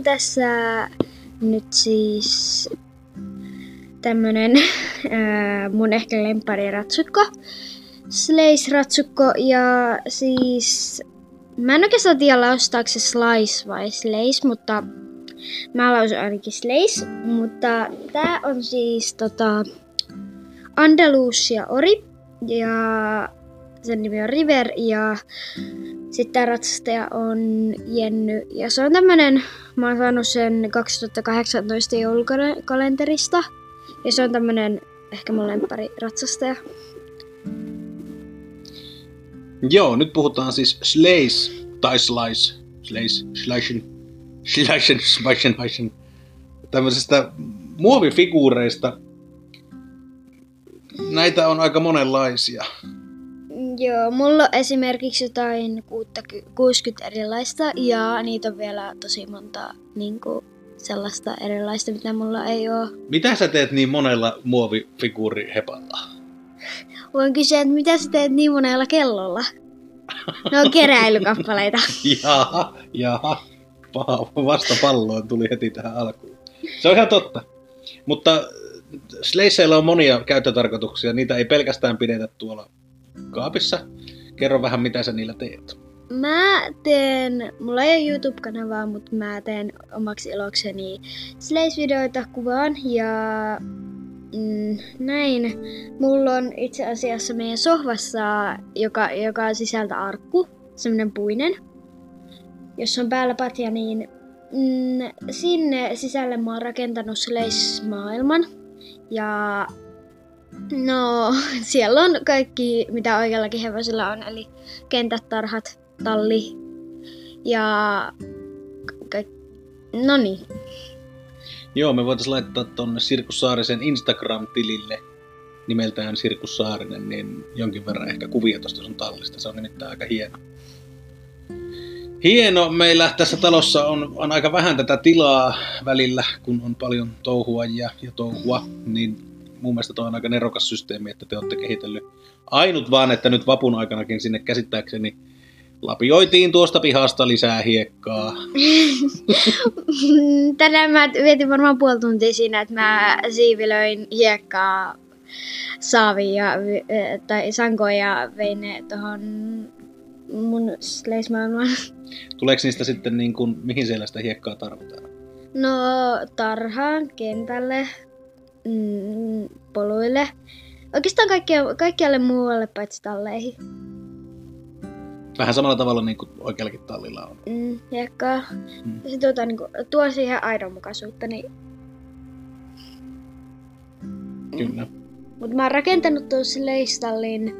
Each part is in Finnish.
On tässä nyt siis tämmönen ää, mun ehkä lempari ratsukko. Slice ratsukko ja siis mä en oikeastaan tiedä laustaako se slice vai slice, mutta mä lausun ainakin slice. Mutta tää on siis tota Andalusia Ori ja sen nimi on River ja sitten ratsastaja on Jenny ja se on tämmönen, mä oon saanut sen 2018 joulukalenterista ja se on tämmönen ehkä mun lempari ratsastaja. Joo, nyt puhutaan siis Slays tai Slice, Slays, Slicen, Slicen, Slicen, Slicen, tämmöisistä muovifiguureista. Näitä on aika monenlaisia. Joo, mulla on esimerkiksi jotain 60 erilaista ja niitä on vielä tosi monta niin kuin, sellaista erilaista, mitä mulla ei ole. Mitä sä teet niin monella muovifiguurihepalla? Voin kysyä, että mitä sä teet niin monella kellolla? Ne on keräilykappaleita. jaha, jaha. Paha vasta palloon tuli heti tähän alkuun. Se on ihan totta. Mutta Sleisseillä on monia käyttötarkoituksia. Niitä ei pelkästään pidetä tuolla kaapissa. Kerro vähän, mitä sä niillä teet. Mä teen, mulla ei ole YouTube-kanavaa, mutta mä teen omaksi ilokseni Slays-videoita kuvaan ja mm, näin. Mulla on itse asiassa meidän sohvassa, joka, joka on sisältä arkku, semmonen puinen, jossa on päällä patja, niin mm, sinne sisälle mä oon rakentanut Slays-maailman. Ja No, siellä on kaikki, mitä oikeallakin hevosilla on, eli kentät, tarhat, talli ja ka- no niin. Joo, me voitaisiin laittaa tonne Sirkus Saarisen Instagram-tilille nimeltään Sirkus Saarinen, niin jonkin verran ehkä kuvia tuosta sun tallista. Se on nimittäin aika hieno. Hieno. Meillä tässä talossa on, on aika vähän tätä tilaa välillä, kun on paljon touhua ja, ja touhua, niin mun mielestä toi on aika nerokas systeemi, että te olette kehitellyt. Ainut vaan, että nyt vapun aikanakin sinne käsittääkseni lapioitiin tuosta pihasta lisää hiekkaa. Tänään mä vietin varmaan puoli tuntia siinä, että mä siivilöin hiekkaa saaviin ja, tai sankoja ja vein ne tuohon mun sleismaailmaan. Tuleeko niistä sitten niin kuin, mihin siellä sitä hiekkaa tarvitaan? No tarhaan, kentälle, mm, poluille. Oikeastaan kaikkia, kaikkialle muualle paitsi talleihin. Vähän samalla tavalla niin kuin oikeallakin tallilla on. Mm, hiekkaa. Mm. Se tuota, niin kuin, tuo siihen aidonmukaisuutta. Niin... Kyllä. Mm. Mutta mä oon rakentanut tuossa leistallin.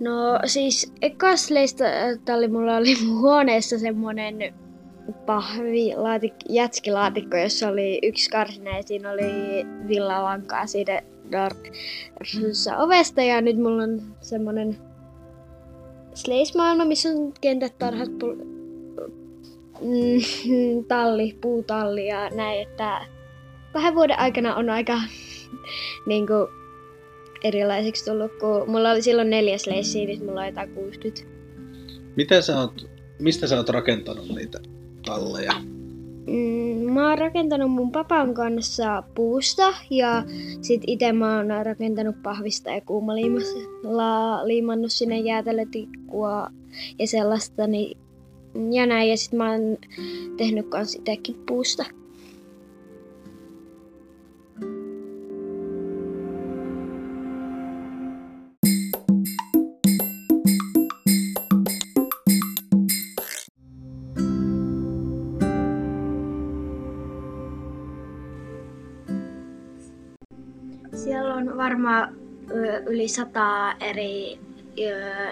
No siis ekas leistalli mulla oli mun huoneessa semmonen pahvi, laatik, jätskilaatikko, jossa oli yksi karsina ja siinä oli villalankaa siitä dark ovesta ja nyt mulla on semmonen Slace-maailma, missä on kentät, tarhat, pul- mm, talli, puutalli ja näin, että kahden vuoden aikana on aika niinku, erilaiseksi tullut, kun mulla oli silloin neljä Slacea, nyt mulla on jotain 60. Mitä sä oot, mistä sä oot rakentanut niitä talleja? Mm, mä oon rakentanut mun papan kanssa puusta ja sit itse mä oon rakentanut pahvista ja kuumaliimannut sinne jäätelötikkua ja sellaista. Niin, ja näin, ja sit mä oon tehnyt kans itekin puusta. Varmaan yli sata eri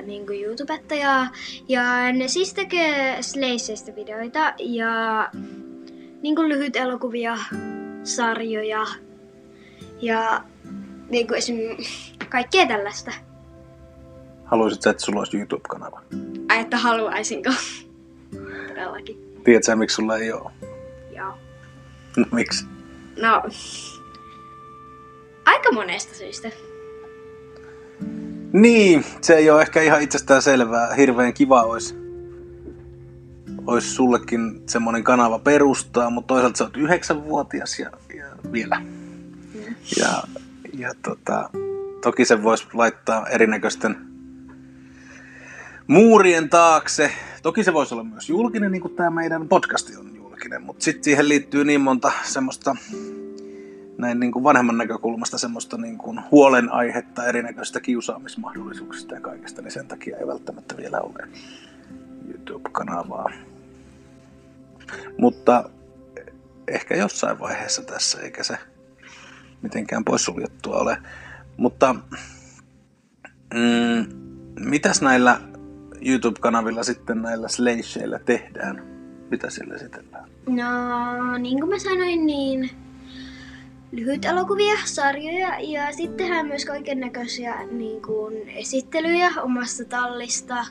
niin kuin YouTubettajaa ja ne siis tekee Slaceista videoita ja niin kuin lyhyt elokuvia, sarjoja ja niin kuin esim. kaikkea tällaista. Haluaisit että sulla olisi YouTube-kanava? Ai, että haluaisinko? Todellakin. Tiedätkö miksi sulla ei ole? Joo. No miksi? No, aika monesta syystä. Niin, se ei ole ehkä ihan itsestään selvää. Hirveän kiva olisi, olisi sullekin semmoinen kanava perustaa, mutta toisaalta sä oot yhdeksänvuotias ja, ja vielä. Mm. Ja, ja tota, toki se voisi laittaa erinäköisten muurien taakse. Toki se voisi olla myös julkinen, niin kuin tämä meidän podcasti on julkinen, mutta sitten siihen liittyy niin monta semmoista näin niin kuin vanhemman näkökulmasta semmoista niin kuin huolenaihetta erinäköistä kiusaamismahdollisuuksista ja kaikesta, niin sen takia ei välttämättä vielä ole YouTube-kanavaa. Mutta ehkä jossain vaiheessa tässä, eikä se mitenkään poissuljettua ole. Mutta mm, mitäs näillä YouTube-kanavilla sitten näillä slasheilla tehdään? Mitä sillä esitellään? No, niin kuin mä sanoin, niin lyhyt elokuvia, sarjoja ja sitten tehdään myös kaiken näköisiä niin kuin, esittelyjä omasta tallista.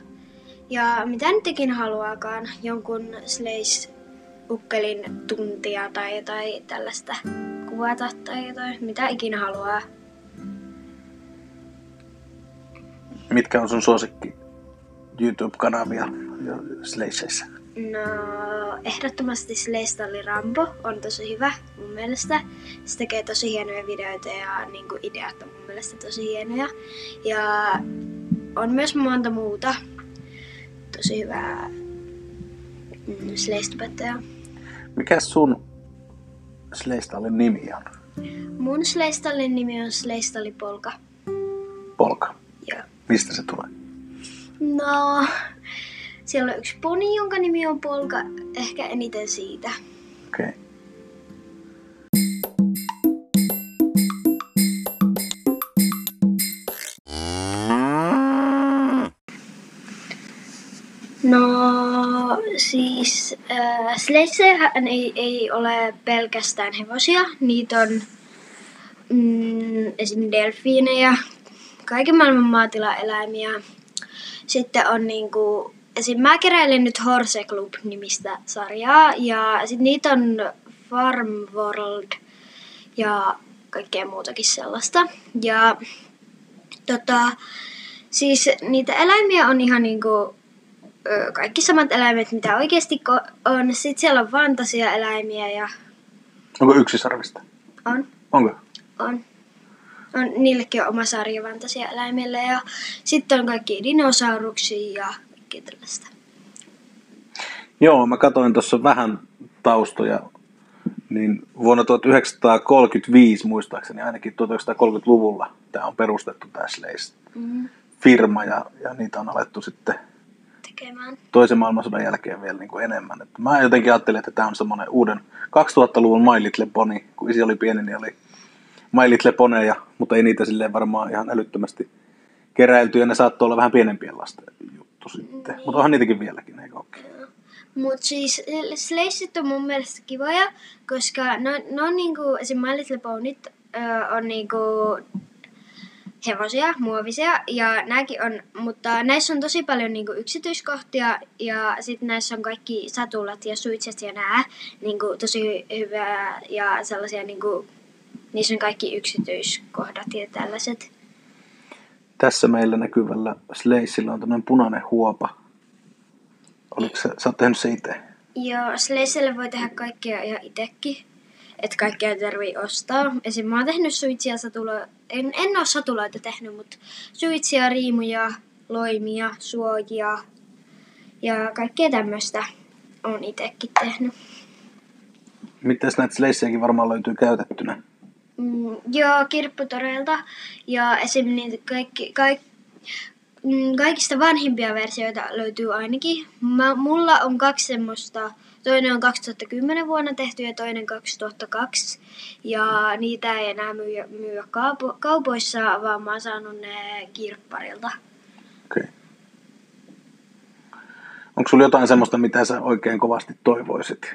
Ja mitä nyt ikinä haluaakaan, jonkun Slays ukkelin tuntia tai jotain tällaista kuvata tai jotain, mitä ikinä haluaa. Mitkä on sun suosikki YouTube-kanavia Slaysissä? No, ehdottomasti Sleistalli Rambo on tosi hyvä mun mielestä. Se tekee tosi hienoja videoita ja niin kuin ideat on mun mielestä tosi hienoja. Ja on myös monta muuta tosi hyvää mm, Sleist-opettajaa. Mikä sun Sleistallin nimi on? Mun Sleistallin nimi on Sleistalli Polka. Polka? Joo. Mistä se tulee? No, siellä on yksi poni, jonka nimi on Polka. Ehkä eniten siitä. Okei. Okay. No siis äh, Sledgehän ei, ei ole pelkästään hevosia. Niitä on mm, esimerkiksi delfiinejä, kaiken maailman maatilaeläimiä. Sitten on niinku, esim. mä keräilen nyt Horse Club-nimistä sarjaa ja sit niitä on Farm World ja kaikkea muutakin sellaista. Ja tota, siis niitä eläimiä on ihan niinku kaikki samat eläimet, mitä oikeasti on. Sitten siellä on fantasia-eläimiä ja... Onko yksi sarvista? On. Onko? On. on. Niillekin on oma sarja fantasia-eläimille ja sitten on kaikki dinosauruksia ja tällaista. Joo, mä katsoin tuossa vähän taustoja, niin vuonna 1935 muistaakseni, ainakin 1930-luvulla tämä on perustettu tämä Slays-firma mm. ja, ja niitä on alettu sitten tekemään. Toisen maailmansodan jälkeen vielä niin kuin enemmän. Että mä jotenkin ajattelin, että tämä on semmoinen uuden 2000-luvun My Little Pony. Kun isi oli pieni, niin oli My Little Poneja, mutta ei niitä silleen varmaan ihan älyttömästi keräilty. Ja ne saattoi olla vähän pienempien lasten juttu sitten. Mutta onhan niitäkin vieläkin, eikö okay. Mutta siis Slaysit on mun mielestä kivoja, koska ne on niinku, esim. My Little Ponyt on niinku hevosia, muovisia ja nämäkin on, mutta näissä on tosi paljon niinku yksityiskohtia ja sitten näissä on kaikki satulat ja suitset ja nää niinku tosi hyvää ja sellaisia niinku, niissä on kaikki yksityiskohdat ja tällaiset. Tässä meillä näkyvällä Sleisillä on tämmöinen punainen huopa. Oliko se, sä oot tehnyt se itse? Joo, Sleisille voi tehdä kaikkea ihan itsekin että kaikkea ei tarvii ostaa. Esim. mä oon tehnyt suitsia satuloita, en, en ole satuloita tehnyt, mutta suitsia, riimuja, loimia, suojia ja kaikkea tämmöistä on itsekin tehnyt. Mitäs näitä sleissejäkin varmaan löytyy käytettynä? Mm, joo, kirpputoreilta. Ja esim. niitä kaikki, kaikki, mm, kaikista vanhimpia versioita löytyy ainakin. Mä, mulla on kaksi semmoista Toinen on 2010 vuonna tehty ja toinen 2002. Ja niitä ei enää myy, myy kaupo, kaupoissa, vaan mä oon saanut ne kirpparilta. Okay. Onko sulla jotain semmoista, mitä sä oikein kovasti toivoisit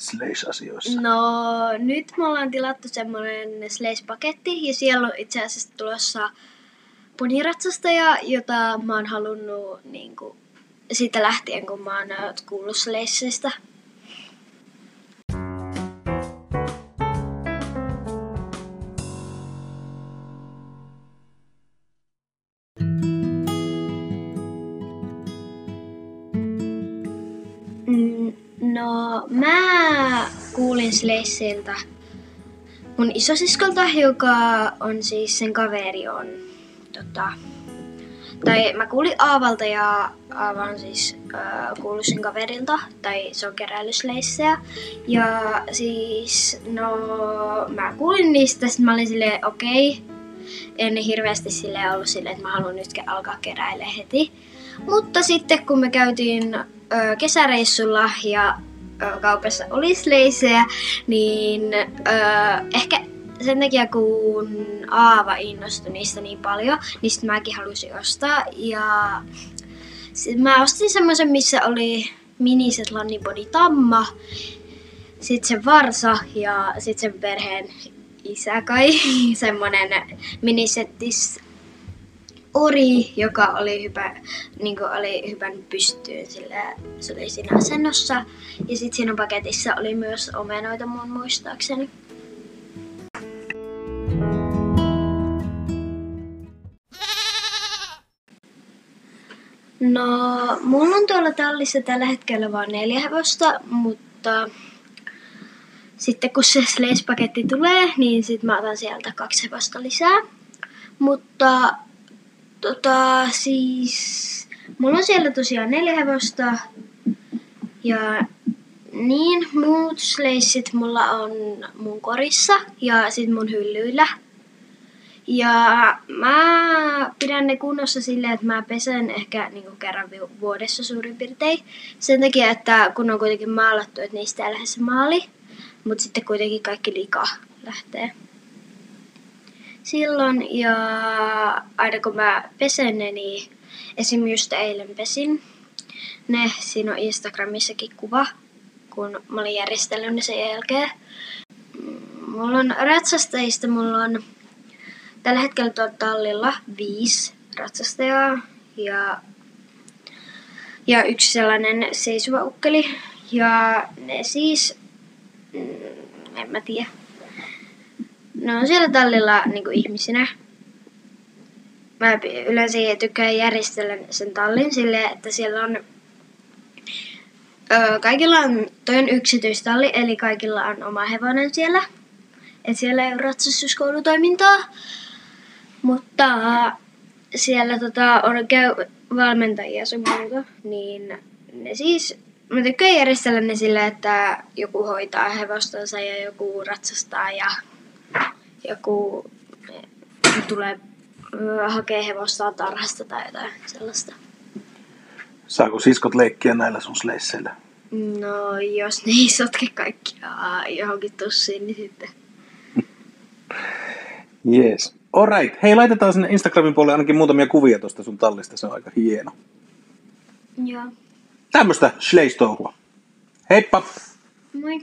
Slash-asioissa? No, nyt me ollaan tilattu semmoinen Slash-paketti ja siellä on itse asiassa tulossa poniratsastaja, jota mä oon halunnut niin kuin, siitä lähtien, kun mä oon kuullut Slashista. Mm, No, mä kuulin Sleissiltä mun isosiskolta, joka on siis sen kaveri on tota, tai mä kuulin Aavalta ja Aava on siis äh, kuullut sen kaverilta, tai se on keräilysleissejä. Ja siis, no, mä kuulin niistä, sitten mä olin silleen, okei. Okay. En hirveästi sille ollut silleen, että mä haluan nyt alkaa keräillä heti. Mutta sitten kun me käytiin kesäreissulla ja kaupassa oli sleisejä, niin ehkä sen takia, kun Aava innostui niistä niin paljon, niin sitten mäkin halusin ostaa. Ja mä ostin semmoisen, missä oli miniset lannibody tamma, sitten se varsa ja sitten sen perheen isä kai, semmonen minisettis ori, joka oli, hyvä, niin oli hyvän pystyyn, sillä se oli siinä asennossa. Ja sitten siinä paketissa oli myös omenoita mun muistaakseni. No, mulla on tuolla tallissa tällä hetkellä vain neljä hevosta, mutta sitten kun se Slays-paketti tulee, niin sitten mä otan sieltä kaksi hevosta lisää. Mutta tota, siis mulla on siellä tosiaan neljä hevosta ja niin, muut sleissit mulla on mun korissa ja sit mun hyllyillä. Ja mä pidän ne kunnossa silleen, että mä pesen ehkä niin kuin kerran vuodessa suurin piirtein. Sen takia, että kun on kuitenkin maalattu, että niistä ei lähde se maali. Mutta sitten kuitenkin kaikki lika lähtee silloin. Ja aina kun mä pesen ne, niin esim. just eilen pesin ne. Siinä on Instagramissakin kuva, kun mä olin järjestellyt ne sen jälkeen. Mulla on ratsastajista, mulla on Tällä hetkellä tuolla tallilla viisi ratsastajaa ja, ja yksi sellainen seisova ukkeli. Ja ne siis, mm, en mä tiedä, ne on siellä tallilla niin kuin ihmisinä. Mä yleensä tykkään järjestellä sen tallin silleen, että siellä on Öö, kaikilla on, toi on yksityistalli, eli kaikilla on oma hevonen siellä. Et siellä ei ole ratsastuskoulutoimintaa. Mutta siellä tota, on käy valmentajia sun muuta, niin ne siis, mä tykkään järjestellä ne sillä, että joku hoitaa hevostansa ja joku ratsastaa ja joku tulee hakee hevostaa tarhasta tai jotain sellaista. Saako siskot leikkiä näillä sun sleisseillä? No, jos ne ei sotke kaikkia johonkin tussiin, niin sitten. Jees. Alright. Hei, laitetaan sinne Instagramin puolelle ainakin muutamia kuvia tuosta sun tallista. Se on aika hieno. Joo. Tämmöistä schleistouhua. Heippa! Moi.